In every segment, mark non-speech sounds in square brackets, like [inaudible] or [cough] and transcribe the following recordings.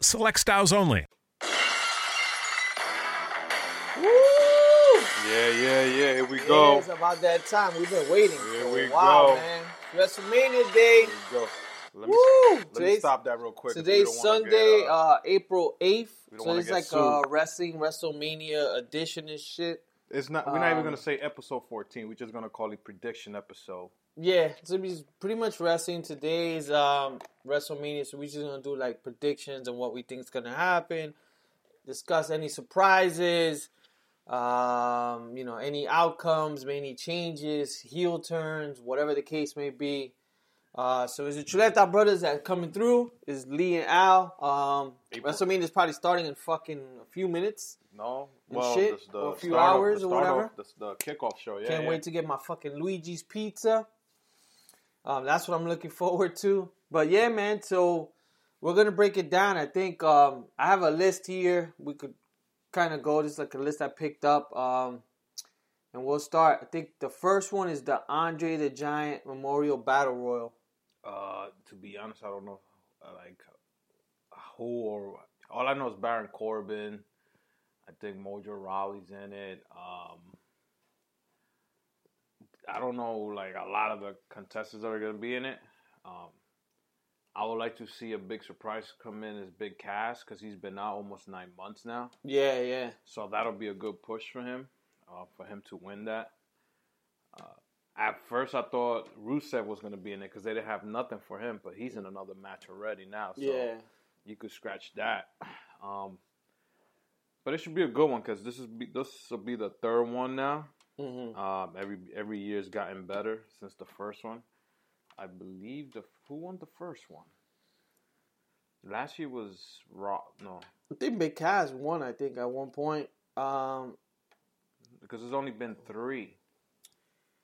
select styles only. Yeah, yeah, yeah. Here we go. it's about that time. We've been waiting Here for we a while, go. man. WrestleMania Day. Here we go. Let me, Woo! let me Today's- stop that real quick. 'cause we Today's don't wanna Sunday, get, uh, uh, April 8th. we don't So wanna it's get like sued. a wrestling WrestleMania edition and shit. it's not. We're not even um, gonna say episode fourteen. We're just gonna call it prediction episode. Yeah, it's gonna be pretty much wrestling. Today's um, WrestleMania, so we're just gonna do like predictions and what we think is gonna happen. Discuss any surprises, um, you know, any outcomes, any changes, heel turns, whatever the case may be. Uh, so it's the Chuleta brothers that are coming through. Is Lee and Al. Um, April. WrestleMania is probably starting in fucking a few minutes. No, well, shit, this- the or a few of- hours the or of whatever. The, the kickoff show. Yeah, Can't yeah. wait to get my fucking Luigi's pizza. Um, that's what I'm looking forward to. But yeah, man. So we're gonna break it down. I think um, I have a list here. We could kind of go. Is like a list I picked up. Um, and we'll start. I think the first one is the Andre the Giant Memorial Battle Royal. Uh, to be honest, I don't know, uh, like who or all I know is Baron Corbin. I think Mojo Rawley's in it. Um, I don't know, like a lot of the contestants that are going to be in it. Um, I would like to see a big surprise come in as Big Cass because he's been out almost nine months now. Yeah, yeah. So that'll be a good push for him, uh, for him to win that. Uh, at first, I thought Rusev was going to be in it because they didn't have nothing for him, but he's in another match already now. So Yeah. you could scratch that. Um, but it should be a good one because this is be, this will be the third one now. Hmm Um, every every year's gotten better since the first one. I believe the who won the first one. Last year was Raw. No, I think Big Cass won. I think at one point. Um, because there's only been three.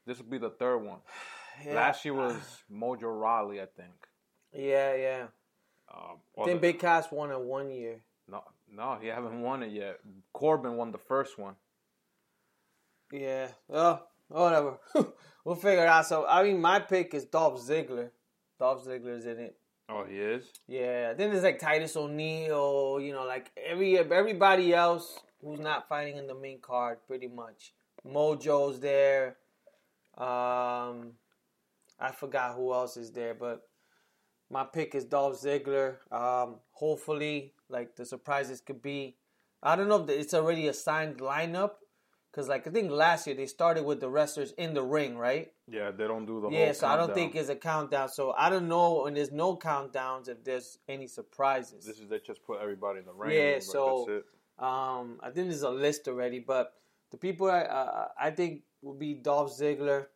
This will be the third one. [sighs] yeah. Last year was Mojo Rawley, I think. Yeah, yeah. Um, I think the- Big Cass won in one year. no, no, he haven't won it yet. Corbin won the first one. Yeah. Well, whatever. [laughs] we'll figure it out. So, I mean, my pick is Dolph Ziggler. Dolph Ziggler's in it. Oh, he is. Yeah. Then there's like Titus O'Neil. You know, like every everybody else who's not fighting in the main card, pretty much. Mojo's there. Um, I forgot who else is there, but my pick is Dolph Ziggler. Um, hopefully, like the surprises could be. I don't know if it's already a signed lineup, because like I think last year they started with the wrestlers in the ring, right? Yeah, they don't do the Yeah, so I don't think it's a countdown. So I don't know, and there's no countdowns if there's any surprises. This is they just put everybody in the ring. Yeah, so- Um, I think there's a list already, but the people I uh, I think will be Dolph Ziggler.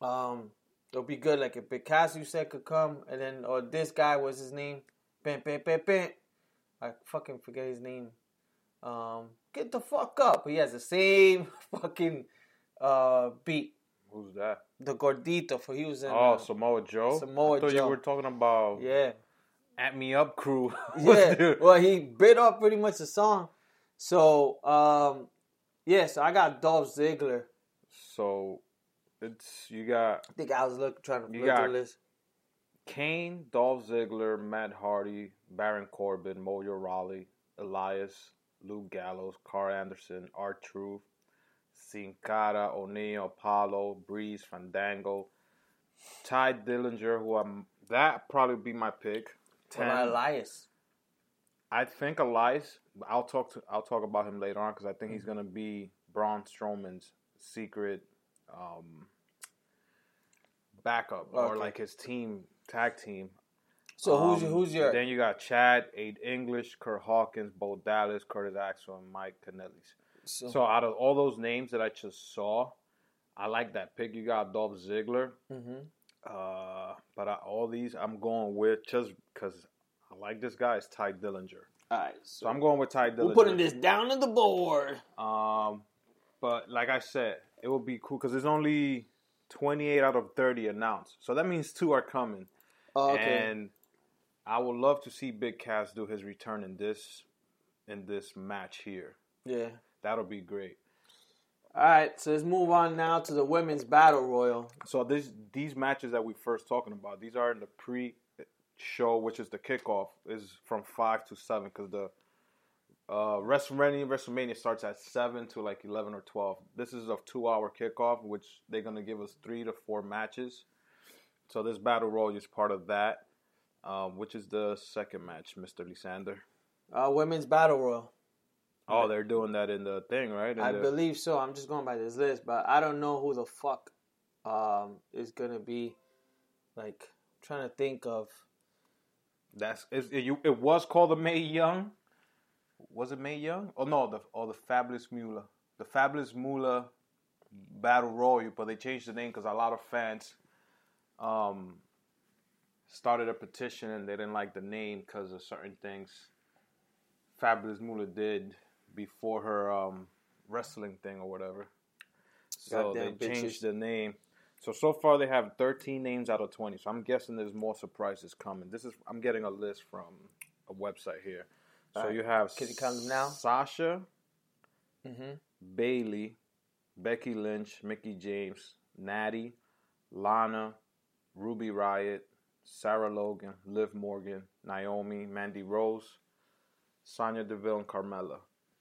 Um, it'll be good. Like if Picasso said could come, and then or this guy was his name, Ben Ben Ben Ben. I fucking forget his name. Um, get the fuck up. He has the same [laughs] fucking uh beat. Who's that? The gordito for he was in. Oh, uh, Samoa Joe. Samoa I thought Joe. you were talking about yeah. "At Me Up" crew. [laughs] Yeah. Well, he bit off pretty much the song. So, um, yeah, so I got Dolph Ziggler. So it's you got I think I was look, trying to look got- through this. Kane, Dolph Ziggler, Matt Hardy, Baron Corbin, Mojo Rawley, Elias, Luke Gallows, Karl Anderson, R Truth, Sin Cara, O'Neil, Apollo, Breeze, Fandango, Tye Dillinger, who I'm that probably be my pick. What about Elias? I think Elias. I'll talk to. I'll talk about him later on because I think he's gonna be Braun Strowman's secret um, backup or like his team tag team. So who's Um, who's your? Then you got Chad, Aid English, Kurt Hawkins, Bo Dallas, Curtis Axel, and Mike Kanellis. so, So out of all those names that I just saw, I like that pick. You got Dolph Ziggler. Mhm. Uh, but I, all these I'm going with just because I like this guy. It's Tye Dillinger. All right, So I'm going with Tye Dillinger. we're putting this down on the board. Um, but like I said, it will be cool because there's only 28 out of 30 announced. So that means two are coming. Oh, okay. And I would love to see Big Cass do his return in this in this match here. yeah. That'll be great. All right, so let's move on now to the women's battle royal. So this these matches that we first talking about, these are in the pre-show, which is the kickoff, is from five to seven because the uh, WrestleMania WrestleMania starts at seven to like eleven or twelve. This is a two-hour kickoff, which they're gonna give us three to four matches. So this battle royal is part of that, um, which is the second match, Mr. Lysander. Uh, women's battle royal. Oh, they're doing that in the thing, right? In I the- believe so. I'm just going by this list, but I don't know who the fuck um, is gonna be. Like, trying to think of. That's it, it, you- it was called the Mae Young. Was it Mae Young? Oh no, the oh the Fabulous Moolah, the Fabulous Moolah Battle Royal, but they changed the name because a lot of fans um started a petition and they didn't like the name because of certain things Fabulous Moolah did before her um wrestling thing or whatever. So Goddamn they bitches. changed the name. So so far they have 13 names out of 20. So I'm guessing there's more surprises coming. This is I'm getting a list from a website here. So Alright. you have Can you count them now? Sasha, Mm-hmm. Bayley, Becky Lynch, Mickie James, Natty, Lana, Ruby Riott, Sarah Logan, Liv Morgan, Naomi, Mandy Rose, Sonya Deville, and Carmella.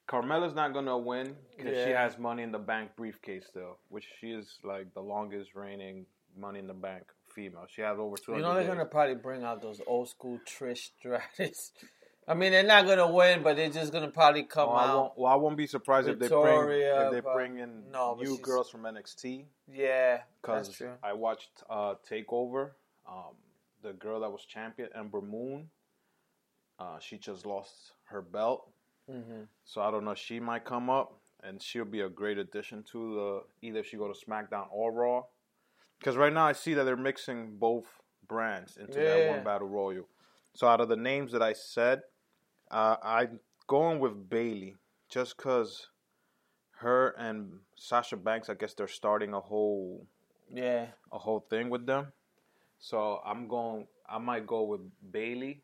Carmella's not gonna win because she has Money in the Bank briefcase still, which she is like the longest reigning Money in the Bank female. She has over 200. You know they're days. gonna probably bring out those old school Trish Stratus. [laughs] I mean, they're not gonna win, but they're just gonna probably come Well, I out. won't, well, I won't be surprised if they bring if they bring in No, new girls from NXT. Yeah, because. I watched uh, Takeover. Um, the girl that was champion, Ember Moon, uh, she just lost her belt, hmm so I don't know. She might come up, and she'll be a great addition to the either she go to SmackDown or Raw. Because right now I see that they're mixing both brands into that one battle royal. So out of the names that I said, uh, I'm going with Bayley just because her and Sasha Banks. I guess they're starting a whole Yeah, a whole thing with them. So I'm going. I might go with Bayley,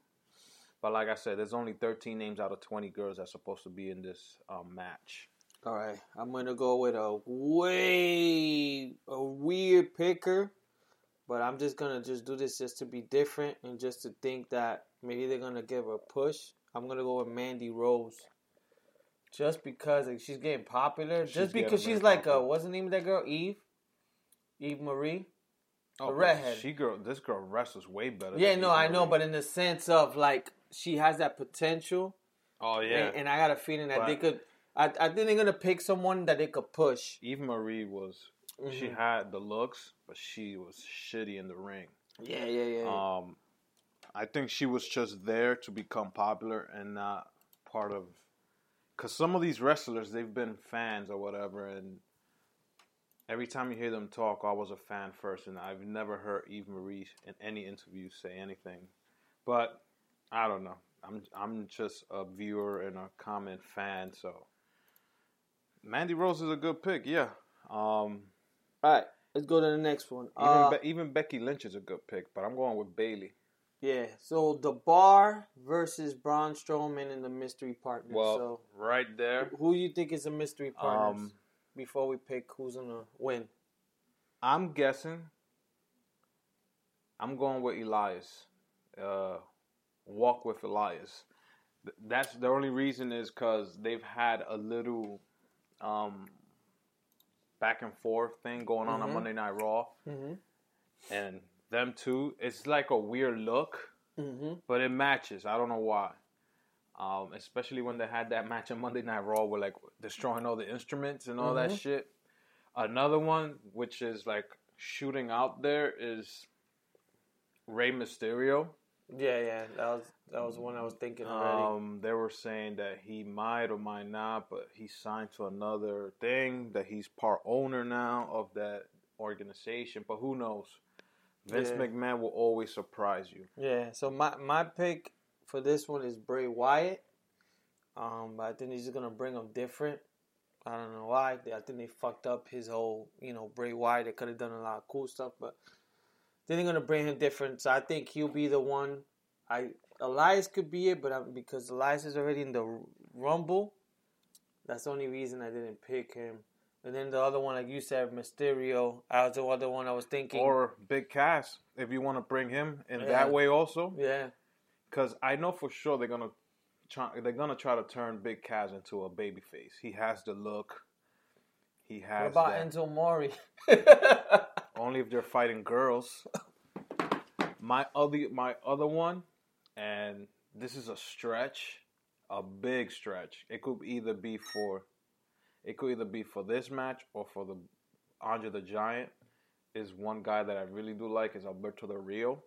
but like I said, there's only 13 names out of 20 girls that's supposed to be in this um, match. All right, I'm gonna go with a way a weird picker, but I'm just gonna just do this just to be different and just to think that maybe they're gonna give a push. I'm gonna go with Mandy Rose, just because like, she's getting popular. She's just because she's like a popular. what's the name of that girl? Eve, Eve Marie. Oh, The redhead. She girl, this girl wrestles way better. Yeah, no, I know, but in the sense of like she has that potential. oh yeah, And, and I got a feeling that they could. I, I think they're gonna pick someone that they could push. Eve Marie was. She Mhm. had the looks, but she was shitty in the ring. Yeah, yeah, yeah. Um, I think she was just there to become popular and not part of. Because some of these wrestlers, they've been fans or whatever, and every time you hear them talk, I was a fan first, and I've never heard Eve Marie in any interview say anything. But I don't know. I'm I'm just a viewer and a comment fan, so Mandy Rose is a good pick. Yeah. Um, All right, let's go to the next one. even Uh, Be- even Becky Lynch is a good pick, but I'm going with Bayley. yeah, so the Bar versus Braun Strowman and the Mystery Partners. Well, so right there, who do you think is the Mystery Partners Um, before we pick who's gonna win? I'm guessing. I'm going with Elias. Uh, walk with Elias. That's the only reason is because they've had a little um, back and forth thing going on on Mhm. Monday Night Raw, Mm-hmm. and them two. It's like a weird look, Mm-hmm. but it matches. I don't know why. Um, especially when they had that match on Monday Night Raw, with like destroying all the instruments and all that Mhm. shit. Another one, which is like shooting out there, is Rey Mysterio. Yeah, yeah, that was that was one I was thinking already. Um, they were saying that he might or might not, but he signed to another thing that he's part owner now of that organization. But who knows? Vince Yeah. McMahon will always surprise you. yeah, so my my pick for this one is Bray Wyatt. Um, but I think they're just gonna bring him different. I don't know why. I think they fucked up his whole, you know, Bray Wyatt. They could have done a lot of cool stuff, but then they're gonna bring him different. So I think he'll be the one. I Elias could be it, but I'm, because Elias is already in the Rumble, that's the only reason I didn't pick him. And then the other one, like you said, Mysterio. I was the other one I was thinking. Or Big Cass, if you want to bring him in Yeah. that way also. yeah, Because I know for sure they're gonna try. They're gonna try to turn Big Cass into a baby face. He has the look. He has. what about that. Enzo Amore? [laughs] [laughs] Only if they're fighting girls. My other my other one, and this is a stretch, a big stretch. It could either be for, it could either be for this match or for the Andre the Giant. Is one guy that I really do like is Alberto Del Rio.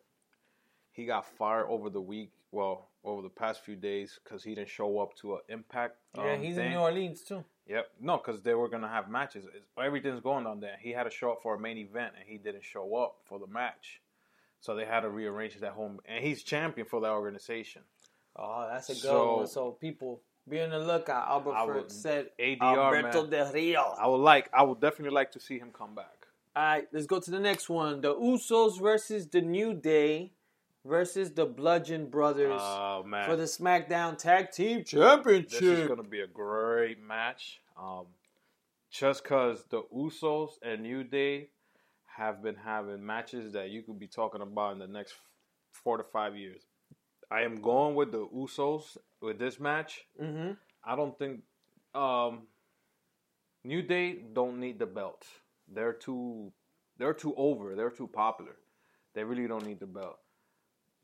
He got fired over the week, well, over the past few days because he didn't show up to an Impact. yeah, um, he's thing. in New Orleans too. Yep. No, because they were gonna have matches. It's- Everything's going on there. He had to show up for a main event, and he didn't show up for the match. So they had to rearrange that home. And he's champion for that organization. Oh, that's a good So- one. So people be on the lookout. Albert I Fert would- said ADR, Alberto man. Del Rio. I would like. I would definitely like to see him come back. All right, let's go to the next one. The Usos versus the New Day versus the Bludgeon Brothers Oh for the SmackDown Tag Team Championship. this is gonna be a great match. Um, just because the Usos and New Day have been having matches that you could be talking about in the next four to five years. I am going with the Usos with this match. mm-hmm. I don't think um, New Day don't need the belt. They're too they're too over. They're too popular. They really don't need the belt.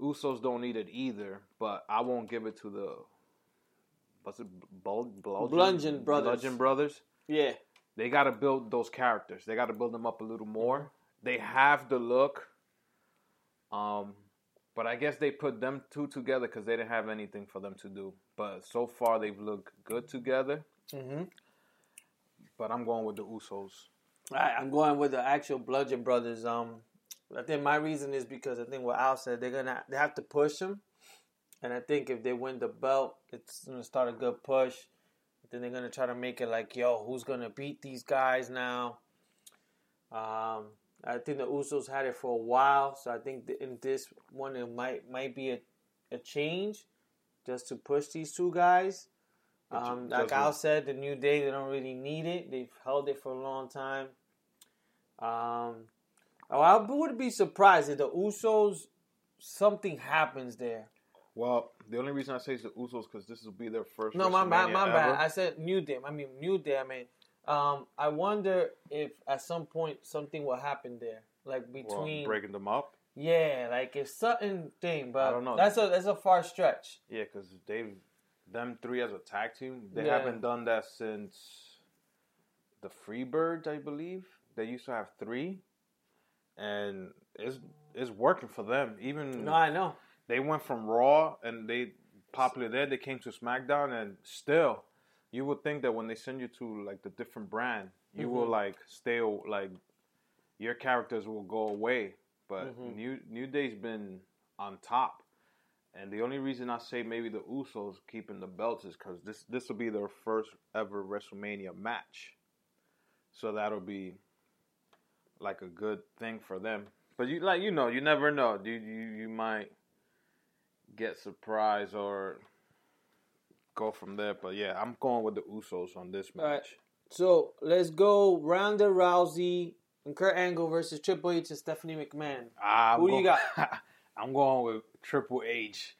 Usos don't need it either, but I won't give it to the what's it Bludgeon, Bludgeon Brothers. Bludgeon Brothers. Yeah. They got to build those characters. They got to build them up a little more. They have the look. Um, but I guess they put them two together because they didn't have anything for them to do. But so far they've looked good together. Mm-hmm. But I'm going with the Usos. All right, I'm going with the actual Bludgeon Brothers. Um, I think my reason is because I think what Al said they're gonna they have to push them, and I think if they win the belt, it's gonna start a good push. Then they're gonna try to make it like, yo, who's gonna beat these guys now? Um, I think the Usos had it for a while, so I think in this one it might might be a, a change just to push these two guys. Um, like Al said, the New Day they don't really need it. They've held it for a long time. Um, oh, I would be surprised if the Usos something happens there. Well, the only reason I say it's the Usos because this will be their first. No, my bad, my bad. I said New Day. I mean New Day. I mean, um, I wonder if at some point something will happen there, like Well, between breaking them up. yeah, like if certain thing. But I don't know. That's a that's a far stretch. Yeah, because they've them three as a tag team, they Yeah. haven't done that since the Freebirds, I believe. They used to have three, and it's it's working for them. Even No, I know. they went from Raw and they popular there. They came to SmackDown, and still, you would think that when they send you to like the different brand, you will Mhm. like stay like your characters will go away. But Mhm. New New Day's been on top, and the only reason I say maybe the Usos keeping the belts is because this this will be their first ever WrestleMania match, so that'll be like a good thing for them. But you like you know you never know. You you you might get surprised or go from there. But yeah, I'm going with the Usos on this match. Right. So let's go Ronda Rousey and Kurt Angle versus Triple H and Stephanie McMahon. I'm Who do you got? [laughs] I'm going with Triple H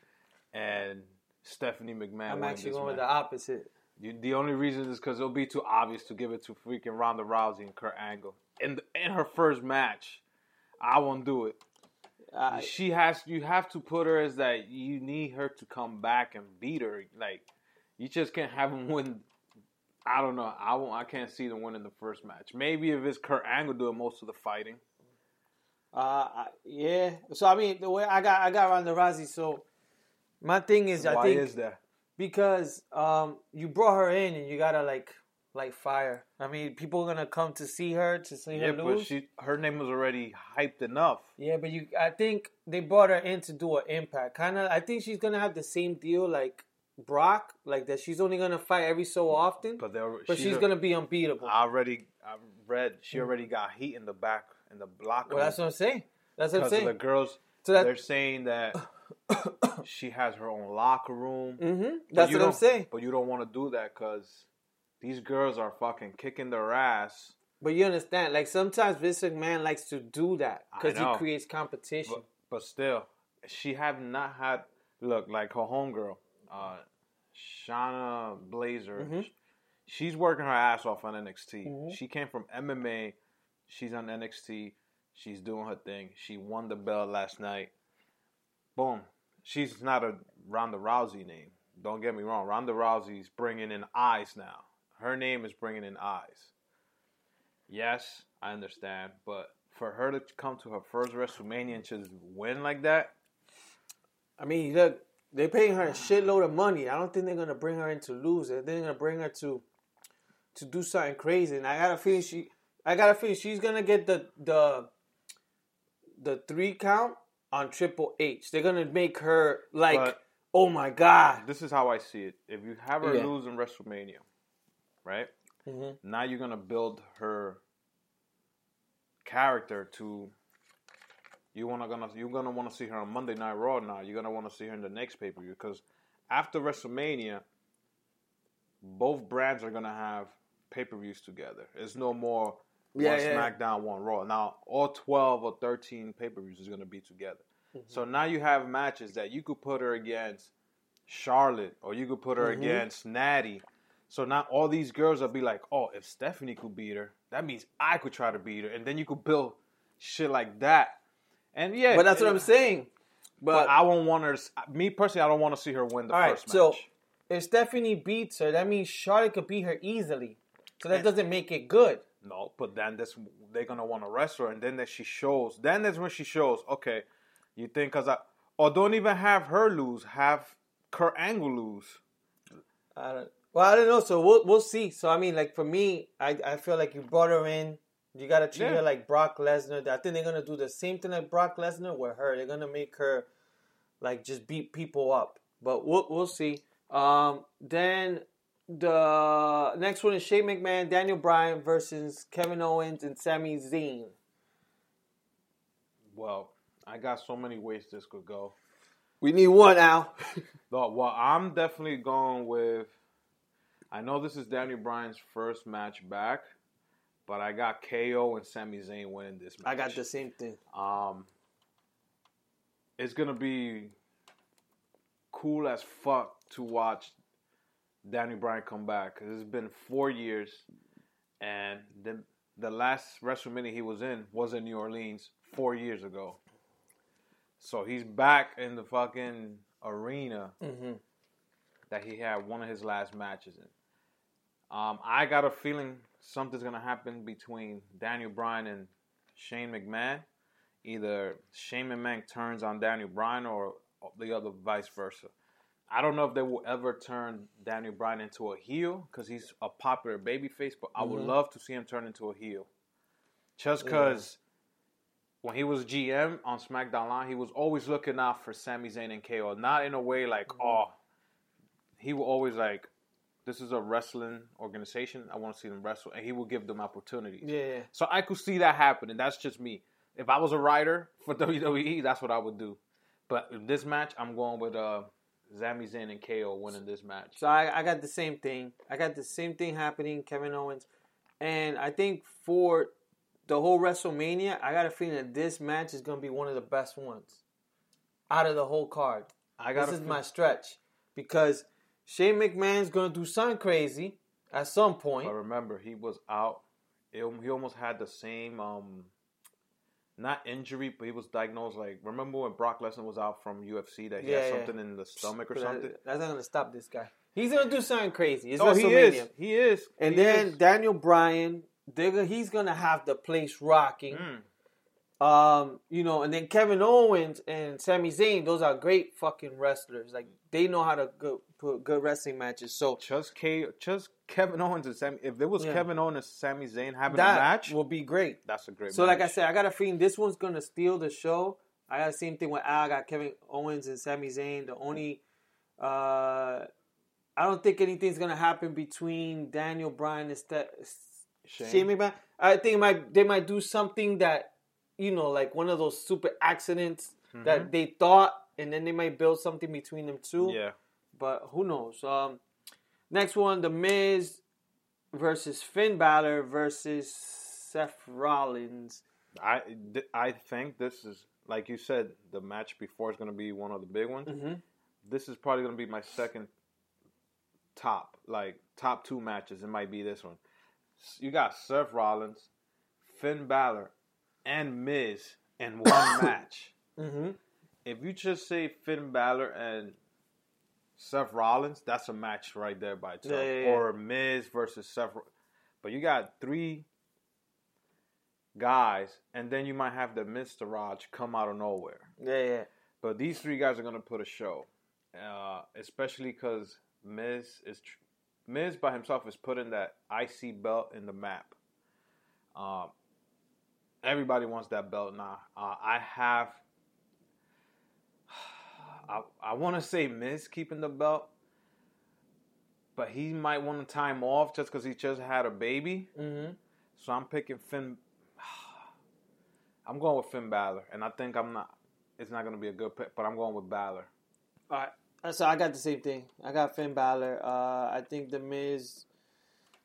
and Stephanie McMahon. I'm actually going with the opposite. You, the only reason is because it'll be too obvious to give it to freaking Ronda Rousey and Kurt Angle in in her first match. I won't do it. Uh, she has. You have to put her as that. You need her to come back and beat her. Like you just can't have them win. I don't know. I won't. I can't see them winning the first match. Maybe if it's Kurt Angle doing most of the fighting. uh, yeah. So I mean, the way I got I got Ronda Rousey. So my thing is, I Why think is that? because um, you brought her in and you gotta like like fire. I mean, people are gonna come to see her to see Yeah, her but she her name was already hyped enough. Yeah, but you, I think they brought her in to do an impact. Kind of, I think she's gonna have the same deal like Brock, like that. She's only gonna fight every so often, but, But they're, she's, gonna be unbeatable. I already I read she already got heat in the back in the block well, that's what I'm saying. That's what I'm saying. the girls. So that- they're saying that [coughs] she has her own locker room. hmm That's what I'm saying. But you don't want to do that because these girls are fucking kicking their ass. But you understand, like sometimes Vince McMahon likes to do that because he creates competition. But, but still, she have not had look like her homegirl, uh, Shayna Baszler. Mhm. She's working her ass off on NXT. Mhm. She came from MMA. She's on NXT. She's doing her thing. She won the belt last night. Boom. She's not a Ronda Rousey name. Don't get me wrong. Ronda Rousey's bringing in eyes now. Her name is bringing in eyes. Yes, I understand, but for her to come to her first WrestleMania and just win like that, I mean, look, they're paying her a shitload of money. I don't think they're gonna bring her in to lose. They're gonna bring her to to do something crazy. And I got a feeling she, I got a feeling she's gonna get the the the three count on Triple H. They're gonna make her like, But- oh my god. this is how I see it. If you have her Yeah. lose in WrestleMania, right? Mhm. Now you're gonna build her character to. You wanna gonna you're gonna want to see her on Monday Night Raw. Now you're gonna want to see her in the next pay per view because after WrestleMania, both brands are gonna have pay per views together. It's no more Yeah, one yeah, yeah. SmackDown, one Raw. Now all twelve or thirteen pay per views is gonna be together. Mm-hmm. So now you have matches that you could put her against Charlotte or you could put her Mhm. against Natty. So now all these girls will be like, oh, if Stephanie could beat her, that means I could try to beat her, and then you could build shit like that. And yeah, But that's what I'm saying. But But, I won't want her. Me personally, I don't want to see her win the all right, first match. so if Stephanie beats her, that means Charlotte could beat her easily. So that doesn't make it good. No, but then this they're gonna want to wrestle, her, and then that she shows. Then that's when she shows. Okay, you think because I or don't even have her lose, have Kurt Angle lose. I don't. Well, I don't know. So we'll we'll see. So I mean, like for me, I I feel like you brought her in. You gotta treat Yeah. her like Brock Lesnar. I think they're gonna do the same thing like Brock Lesnar with her. They're gonna make her like just beat people up. But we'll we'll see. Um, then the next one is Shane McMahon, Daniel Bryan versus Kevin Owens and Sami Zayn. Well, I got so many ways this could go. We need one Al. [laughs] No, well, I'm definitely going with. I know this is Daniel Bryan's first match back, but I got KO and Sami Zayn winning this match. I got the same thing. Um, it's gonna be cool as fuck to watch Danny Bryan come back because it's been four years, and the the last WrestleMania he was in was in New Orleans four years ago. So he's back in the fucking arena Mm-hmm. that he had one of his last matches in. Um, I got a feeling something's gonna happen between Daniel Bryan and Shane McMahon. Either Shane McMahon turns on Daniel Bryan or the other vice versa. I don't know if they will ever turn Daniel Bryan into a heel because he's a popular babyface, but I would Mhm. love to see him turn into a heel. Just Yeah. because when he was GM on SmackDown Live, he was always looking out for Sami Zayn and KO. Not in a way like, Mhm. oh, he will always like, this is a wrestling organization. I want to see them wrestle, and he will give them opportunities. Yeah, yeah. So I could see that happening. That's just me. If I was a writer for [laughs] WWE, that's what I would do. But in this match, I'm going with uh, Sami Zayn and KO winning this match. So I, I got the same thing. I got the same thing happening, Kevin Owens. And I think for the whole WrestleMania, I got a feeling that this match is going to be one of the best ones out of the whole card. I got This is my stretch. Because Shane McMahon's going to do something crazy at some point. But remember, he was out. It, he almost had the same, um, not injury, but he was diagnosed like. Remember when Brock Lesnar was out from UFC that he Yeah, had yeah. something in the stomach or But something? That's not going to stop this guy. He's going to do something crazy. It's Oh, he is. He is. And He then is. Daniel Bryan, they're, he's going to have the place rocking. Mm. Um, you know, and then Kevin Owens and Sami Zayn, those are great fucking wrestlers. Like they know how to go, put good wrestling matches. So Just K, just Kevin Owens and Sami. If there was Yeah. Kevin Owens and Sami Zayn having that a match, will be great. that's a great. So like I said, I got a feeling this one's gonna steal the show. I got the same thing with Al. I got Kevin Owens and Sami Zayn. The only, uh, I don't think anything's gonna happen between Daniel Bryan and Ste- Shane. Shane. I think it might they might do something that you know, like one of those super accidents that they thought, and then they might build something between them too. yeah, But who knows? Um, next one, The Miz versus Finn Balor versus Seth Rollins. I I think this is like you said, the match before is going to be one of the big ones. Mm-hmm. This is probably going to be my second top, like top two matches. It might be this one. You got Seth Rollins, Finn Balor, and Miz in one [coughs] match. Mm-hmm. If you just say Finn Balor and Seth Rollins, that's a match right there by itself. Yeah, yeah, yeah. Or Miz versus Seth. But you got three guys, and then you might have the Miztourage come out of nowhere. Yeah, yeah. But these three guys are gonna put a show, uh, especially because Miz is tr- Miz by himself is putting that IC belt in the map. Um, everybody wants that belt now. Uh, I have. [sighs] I I want to say Miz keeping the belt, but he might want to time off just because he just had a baby. Mm-hmm. So I'm picking Finn. [sighs] I'm going with Finn Balor, and I think I'm not. It's not going to be a good pick, but I'm going with Balor. All right. So I got the same thing. I got Finn Balor. Uh, I think the Miz,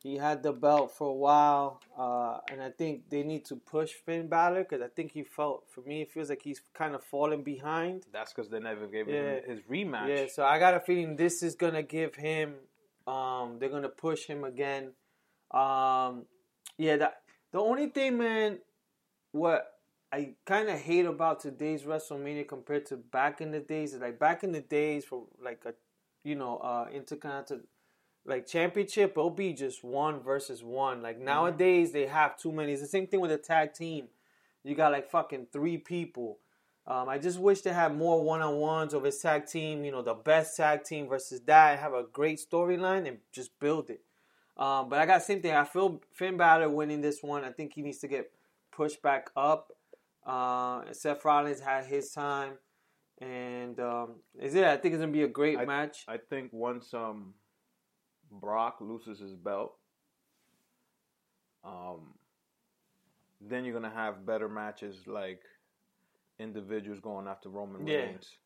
he had the belt for a while, uh, and I think they need to push Finn Balor because I think he felt, for me, it feels like he's kind of falling behind. That's because they never gave Yeah. him his rematch. Yeah, so I got a feeling this is gonna give him. Um, they're gonna push him again. Um, yeah, that the only thing, man, what I kind of hate about today's WrestleMania compared to back in the days like back in the days for like a, you know, uh, intercontinental like championship, it'll be just one versus one. Like nowadays, they have too many. It's the same thing with a tag team. You got like fucking three people. Um, I just wish they had more one on ones of his tag team. You know, the best tag team versus that. Have a great storyline and just build it. Um, but I got the same thing. I feel Finn Balor winning this one. I think he needs to get pushed back up. Uh, Seth Rollins had his time, and um, is it? I think it's gonna be a great I- match. I think once um, Brock loses his belt, um, then you're gonna have better matches like individuals going after Roman Yeah. Reigns.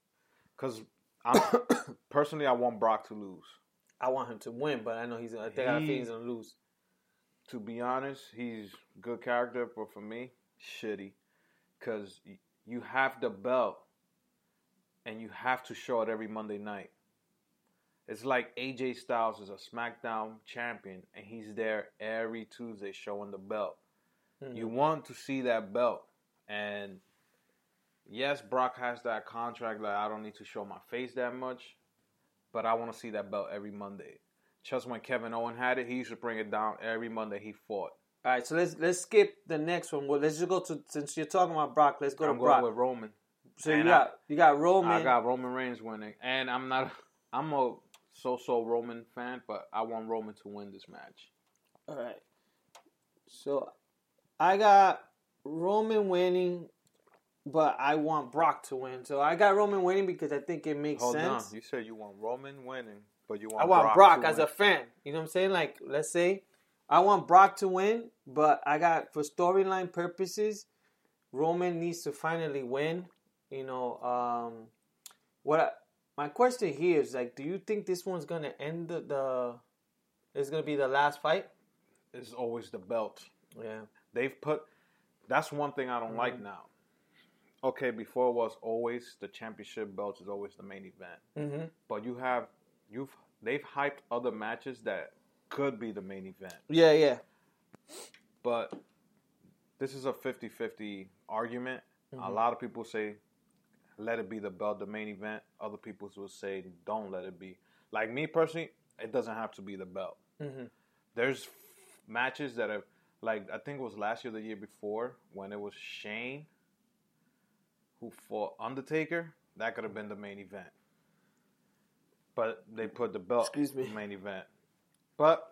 Because [coughs] personally, I want Brock to lose. I want him to win, but I know he's. I think I think he's gonna lose. to be honest, he's good character, but for me, shitty. Because you have the belt, and you have to show it every Monday night. It's like AJ Styles is a SmackDown champion, and he's there every Tuesday showing the belt. Hmm. You want to see that belt, and yes, Brock has that contract that I don't need to show my face that much, but I want to see that belt every Monday. Just when Kevin Owen had it, he used to bring it down every Monday he fought. All right, so let's let's skip the next one. Well, let's just go to since you're talking about Brock. Let's go I'm to going Brock. with Roman. so you and got you got Roman. I got Roman Reigns winning, and I'm not. [laughs] I'm a so-so Roman fan, but I want Roman to win this match. All right. So I got Roman winning, but I want Brock to win. So I got Roman winning because I think it makes Hold sense. on, you said you want Roman winning, but you want I want Brock, Brock, to as win. a fan. You know what I'm saying? Like, let's say I want Brock to win, but I got for storyline purposes, Roman needs to finally win. You know, um, what I, my question here is like, do you think this one's gonna end the, the is gonna be the last fight? It's always the belt. Yeah. They've put. That's one thing I don't like Mm-hmm. now. Okay, before it was always the championship belt is always the main event, Mm-hmm. but you have you've they've hyped other matches that could be the main event. Yeah, yeah. but this is a 50-50 argument. Mm-hmm. A lot of people say let it be the belt, the main event. Other people will say don't let it be. Like me personally, it doesn't have to be the belt. Mm-hmm. There's matches that have like I think it was last year, the year before when it was Shane who fought Undertaker, that could have been the main event. But they put the belt Excuse me. main event. But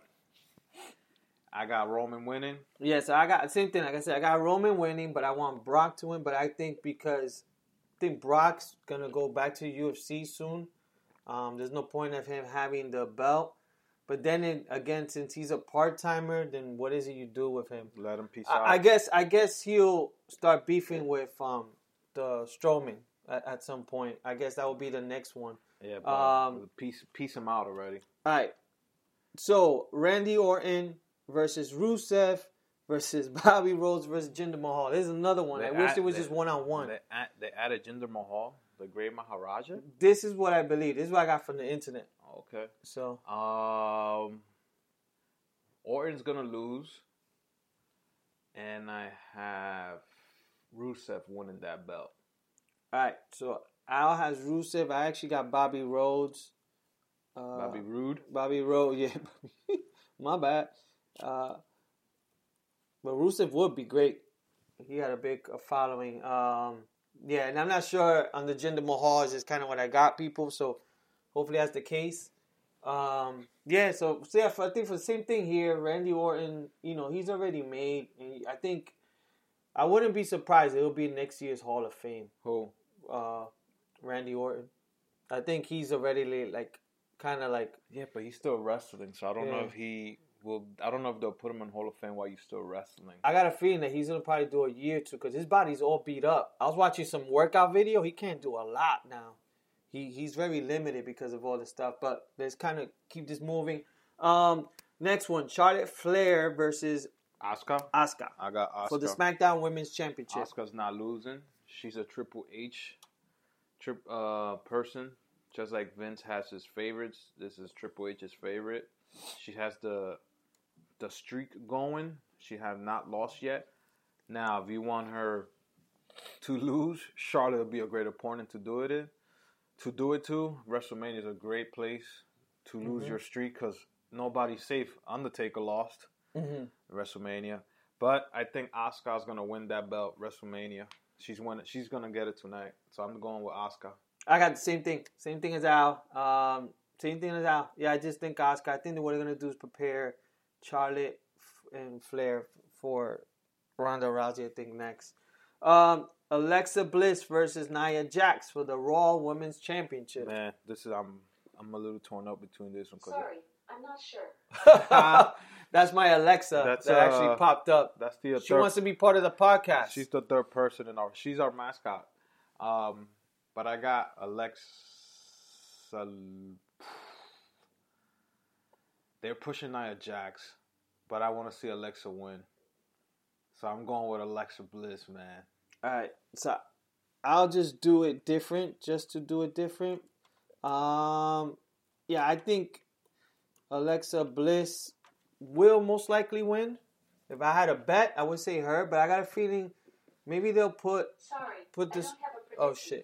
I got Roman winning. Yeah, so I got same thing. Like I said, I got Roman winning, but I want Brock to win. But I think because think Brock's gonna go back to UFC soon. Um, there's no point of him having the belt. But then it, again, since he's a part timer, then what is it you do with him? Let him peace out. I, I guess I guess he'll start beefing with um the Strowman at, at some point. I guess that will be the next one. yeah, but um, peace, peace him out already. All right. So Randy Orton versus Rusev versus [laughs] Bobby Rhodes versus Jinder Mahal. This is another one. I wish add- it was they- just one on one. They, added Jinder Mahal, the Great Maharaja. This is what I believe. This is what I got from the internet. Okay. So Um, Orton's gonna lose, and I have Rusev winning that belt. all right. So Al has Rusev. I actually got Bobby Rhodes. Uh, Bobby Roode. Bobby Rhodes. [laughs] Yeah. My bad. Uh, but Rusev would be great. He had a big uh, following. Um, yeah, and I'm not sure on the Jinder Mahal is just kind of what I got people. So hopefully that's the case. Um, yeah, so, so yeah, I think for the same thing here, Randy Orton, you know, he's already made. And I think I wouldn't be surprised. It'll be next year's Hall of Fame. Who? Uh, Randy Orton. I think he's already like kind of like Yeah, but he's still wrestling, so I don't know if he will. I don't know if they'll put him in Hall of Fame while he's still wrestling. I got a feeling that he's gonna probably do a year or two because his body's all beat up. I was watching some workout video. He can't do a lot now. He he's very limited because of all this stuff. But let's kind of keep this moving. Um, next one: Charlotte Flair versus Asuka. Asuka I got Asuka. for the SmackDown Women's Championship. Asuka's not losing. She's a Triple H trip uh person. Just like Vince has his favorites, this is Triple H's favorite. She has the the streak going. She have not lost yet. Now, if you want her to lose, Charlotte would be a great opponent to do it in. To do it to, WrestleMania is a great place to lose your streak because nobody's safe. Undertaker lost. Mhm. WrestleMania. But I think Asuka's gonna win that belt WrestleMania. She's win She's gonna get it tonight. So I'm going with Asuka. I got the same thing. Same thing as Al. Um, same thing as Al. Yeah, I just think Asuka. I think that what they're gonna do is prepare Charlotte and Flair for Ronda Rousey. I think next. Um, Alexa Bliss versus Nia Jax for the Raw Women's Championship. Man, this is I'm I'm a little torn up between this one. 'cause Sorry, I'm not sure. [laughs] [laughs] That's my Alexa That's, that actually uh, popped up. That's the She third. wants to be part of the podcast. she's the third person in our. She's our mascot. Um, but I got Alexa. They're pushing Nia Jax, but I want to see Alexa win. So I'm going with Alexa Bliss, man. All right, so I'll just do it different, just to do it different. Um, yeah, I think Alexa Bliss will most likely win. If I had a bet, I would say her, but I got a feeling maybe they'll put Sorry, Put I this- don't have a oh, prediction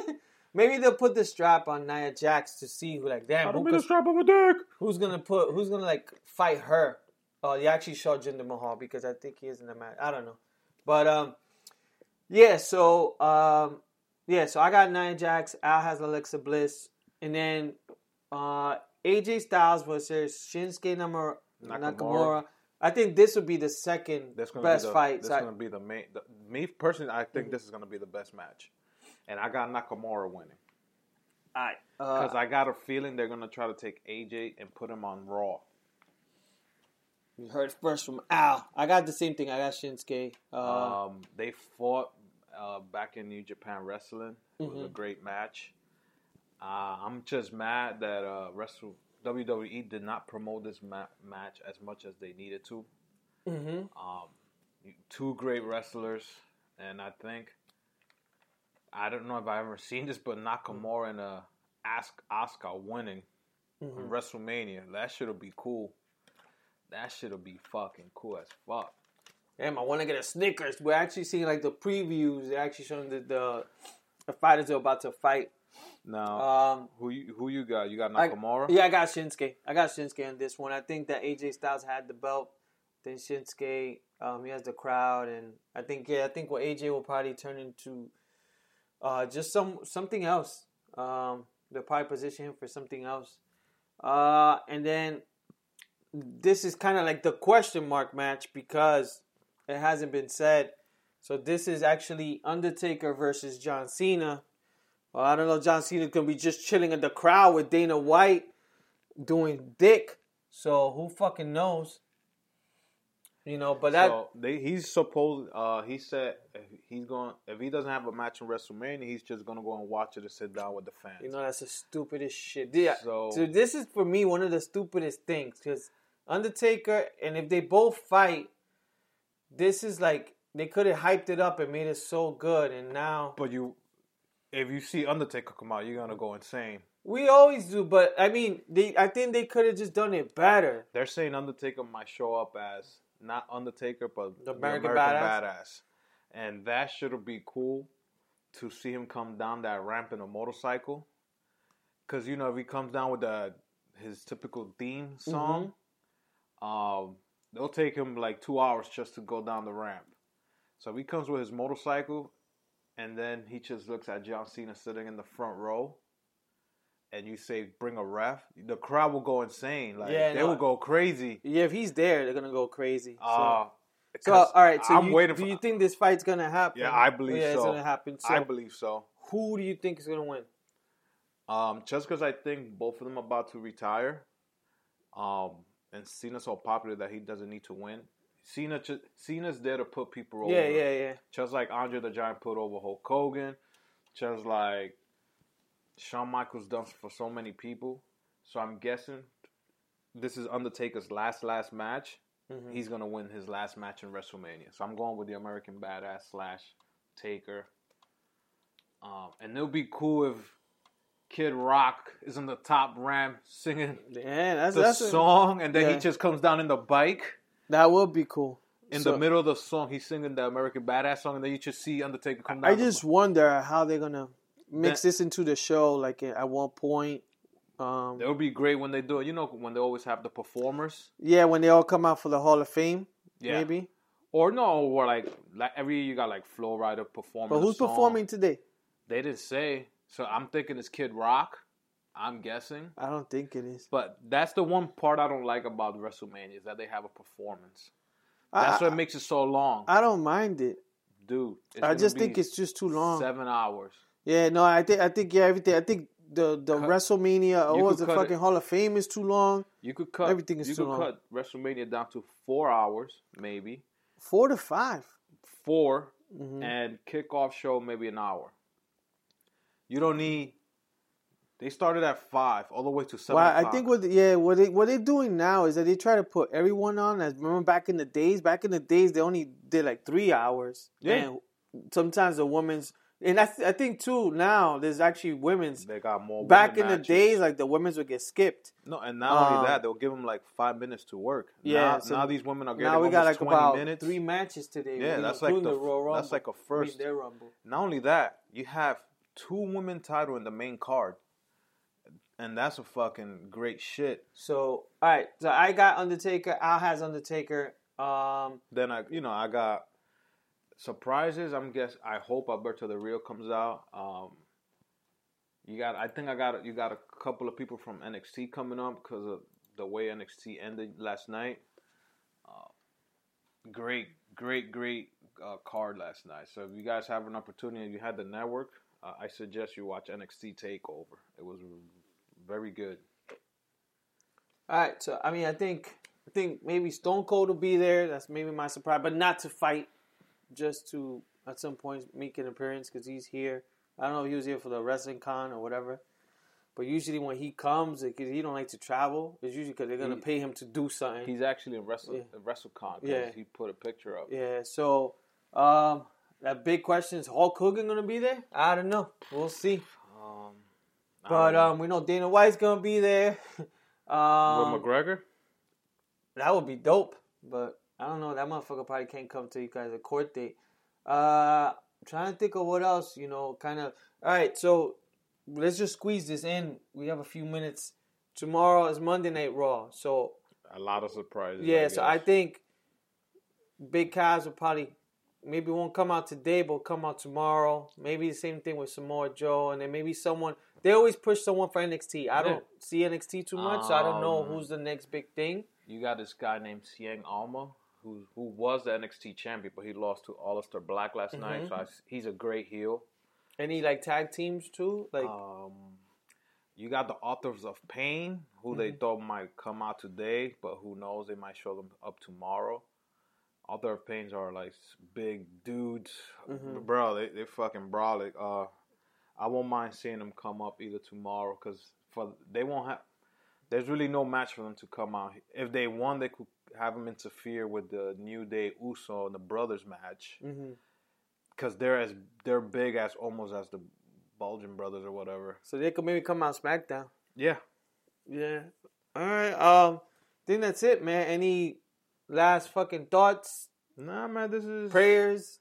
shit. [laughs] for that. maybe they'll put the strap on Nia Jax to see who like damn who could- strap of a dick. who's gonna put who's gonna like fight her. Oh, you actually showed Jinder Mahal because I think he is in the match. I don't know, but um, yeah. So um, yeah. So I got Nia Jax. Al has Alexa Bliss, and then uh, AJ Styles versus Shinsuke Namura- Nakamura. Nakamura. I think this would be the second That's gonna best be the, fight. That's So gonna be the main. The, me personally, I think this is gonna be the best match, and I got Nakamura winning Alright, because uh, I got a feeling they're gonna try to take AJ and put him on Raw. you heard it first from Al. I got the same thing. I got Shinsuke. Uh, Um, they fought uh, back in New Japan Wrestling. It was a Mhm. great match. Uh, I'm just mad that uh, Wrestle WWE did not promote this ma- match as much as they needed to. mhm. Um, two great wrestlers, and I think I don't know if I've ever seen this, but Nakamura and uh, Ask Asuka winning Mm-hmm. WrestleMania. That shit'll be cool. That shit'll be fucking cool as fuck. Damn, I want to get a Snickers. We're actually seeing like the previews. They're actually showing that the, the fighters are about to fight. Now, Um, who you who you got? You got I- Nakamura. yeah, I got Shinsuke. I got Shinsuke on this one. I think that AJ Styles had the belt. Then Shinsuke, um, he has the crowd, and I think yeah, I think what AJ will probably turn into Uh, just some something else. Um, they'll probably position him for something else. Uh, and then this is kind of like the question mark match because it hasn't been said. So this is actually Undertaker versus John Cena. Well, I don't know. John Cena's gonna be just chilling in the crowd with Dana White doing dick. So who fucking knows? You know, but that so they, he's supposed. Uh, he said if he's going. If he doesn't have a match in WrestleMania, he's just gonna go and watch it and sit down with the fans. you know that's the stupidest shit. Yeah. So- So, this is for me one of the stupidest things because Undertaker and if they both fight, this is like they could have hyped it up and made it so good, and now but you, if you see Undertaker come out, you're gonna go insane. we always do. But I mean, they I think they could have just done it better. They're saying Undertaker might show up as not Undertaker, but The the American American, Badass? Badass. and that should be cool to see him come down that ramp in a motorcycle. Because you know, if he comes down with the his typical theme song, um, they'll take him like two hours just to go down the ramp. So if he comes with his motorcycle, and then he just looks at John Cena sitting in the front row. And you say, "Bring a ref," the crowd will go insane. Like Yeah, they no. will go crazy. Yeah, if he's there, they're gonna go crazy. So, Uh, so all right. So I'm you, waiting do for. you think this fight's gonna happen? Yeah, I believe yeah, it's so. gonna happen. So I believe so. who do you think is gonna win? Um, just because I think both of them about to retire, um, and Cena's so popular that he doesn't need to win. Cena, Cena's there to put people over. Yeah, yeah, yeah. Just like Andre the Giant put over Hulk Hogan, just like Shawn Michaels done for so many people. So I'm guessing this is Undertaker's last last match. Mhm. He's gonna win his last match in WrestleMania. So I'm going with the American Badass slash Taker. Um, and it'll be cool if Kid Rock is on the top ramp singing Yeah, that's the that's a- song, and then yeah. he just comes down in the bike. that would be cool. In So, the middle of the song, he's singing the American Badass song, and then you just see Undertaker come down. I just wonder how they're gonna mix That- this into the show. Like at one point, um, it would be great when they do it. You know, when they always have the performers. yeah, when they all come out for the Hall of Fame, Yeah. maybe. Or no, or like like every year you got like Flo Rida performing. But who's performing today? They didn't say. So I'm thinking it's Kid Rock. I'm guessing. I don't think it is. But that's the one part I don't like about WrestleMania is that they have a performance. That's I, what makes it so long, I don't mind it. dude. I just think it's just too long. seven hours. Yeah, no, I think I think yeah, everything. I think the the Cut- WrestleMania or could the fucking it. Hall of Fame is too long. You could cut Everything is You too could long. cut WrestleMania down to four hours, maybe Four to five. 4 Mhm. and kickoff show maybe an hour. You don't need. They started at five, all the way to seven. Well, I think what yeah what they what they're doing now is that they try to put everyone on. As remember back in the days, back in the days they only did like three hours. Yeah. And sometimes the women's and I, th- I think too now there's actually women's. they got more. Back in women the days, like the women's would get skipped. No, and not Um, only that, they'll give them like five minutes to work. Yeah, now, so now these women are getting Now we got like twenty about minutes. three matches today. Yeah, that's like the- Royal Rumble. that's like a first. their Rumble. Not only that, you have two women title in the main card, and that's a fucking great shit. So all right, so I got Undertaker. Al has Undertaker. Um, Then I, you know, I got surprises. I'm guess. I hope Alberto Del Rio comes out. Um, you got. I think I got. You got a couple of people from NXT coming up because of the way NXT ended last night. Uh, great, great, great uh, card last night. So if you guys have an opportunity, and you had the network, uh, I suggest you watch NXT Takeover. It was very good. All right, so I mean, I think I think maybe Stone Cold will be there. That's maybe my surprise, but not to fight, just to at some point make an appearance because he's here. I don't know if he was here for the wrestling con or whatever, but usually when he comes, because he don't like to travel, it's usually because they're gonna He- pay him to do something. He's actually in wrestling Wrestle Yeah. WrestleCon. Yeah. he put a picture up. yeah, so um, that big question is Hulk Hogan gonna be there? I don't know. We'll see. Um, But know. um, we know Dana White's gonna be there. [laughs] um, with McGregor. That would be dope, but I don't know. That motherfucker probably can't come to you guys a court date. Uh, trying to think of what else, you know, kind of. All right, so let's just squeeze this in. We have a few minutes. Tomorrow is Monday Night Raw, so A lot of surprises. yeah. so I think Big Cass will probably maybe won't come out today, but come out tomorrow. Maybe the same thing with Samoa Joe, and then maybe someone. They always push someone for NXT. I don't see NXT too much, so I don't know Um, who's the next big thing. You got this guy named Cien Almas, who who was the NXT champion, but he lost to Aleister Black last night. So I, he's a great heel. Any like tag teams too? Like Um, you got the authors of Pain, who they thought might come out today, but who knows? They might show them up tomorrow. Author of Pains are like big dudes, bro. They they fucking brawling. Uh, I won't mind seeing them come up either tomorrow because for they won't have. There's really no match for them to come out. If they won, they could have them interfere with the New Day Uso and the Brothers match because they're as they're big as almost as the Bludgeon Brothers or whatever. so they could maybe come out SmackDown. Yeah. Yeah. All right. Um, think that's it, man. Any last fucking thoughts, Nah, man, this is prayers?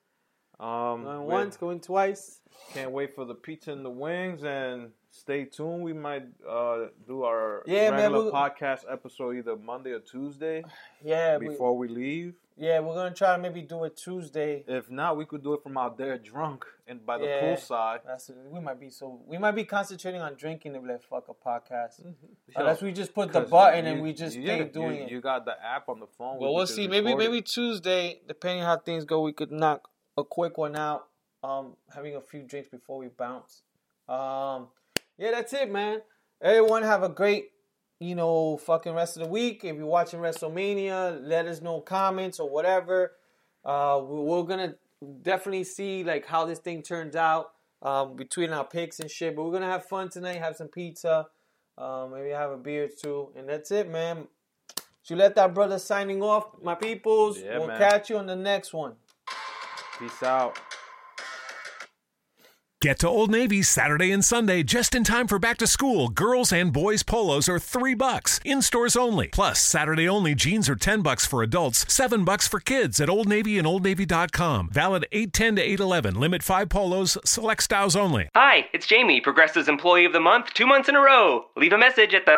Um, Going once, going twice. can't wait for the pizza and the wings, and stay tuned. We might uh do our Yeah, man, regular we- podcast episode either Monday or Tuesday [sighs] Yeah, before we leave. yeah, we're gonna try to maybe do it Tuesday. If not, we could do it from out there drunk and by the Yeah. poolside. That's we might be so we might be concentrating on drinking if we like fuck a podcast. Yo, Unless we just put the button you- and we just yeah, keep doing you, it. You got the app on the phone. Well, we we'll see. Maybe it. maybe Tuesday, depending how things go, we could knock a quick one out. Um, having a few drinks before we bounce. Um, yeah, that's it, man. Everyone have a great, you know, fucking rest of the week. If you're watching WrestleMania, let us know comments or whatever. Uh, we- we're gonna definitely see like how this thing turns out um, between our picks and shit. But we're gonna have fun tonight. Have some pizza. Um, maybe have a beer too, and that's it, man. So let that brother signing off, my peoples. Yeah, we'll man. catch you on the next one. Peace out. Get to Old Navy Saturday and Sunday just in time for back to school. Girls and boys polos are 3 bucks, in stores only. Plus, Saturday only jeans are 10 bucks for adults, 7 bucks for kids at Old Navy and OldNavy.com. Valid 810 to 811. Limit 5 polos, select styles only. Hi, it's Jamie, Progressive's Employee of the Month, two months in a row. Leave a message at the.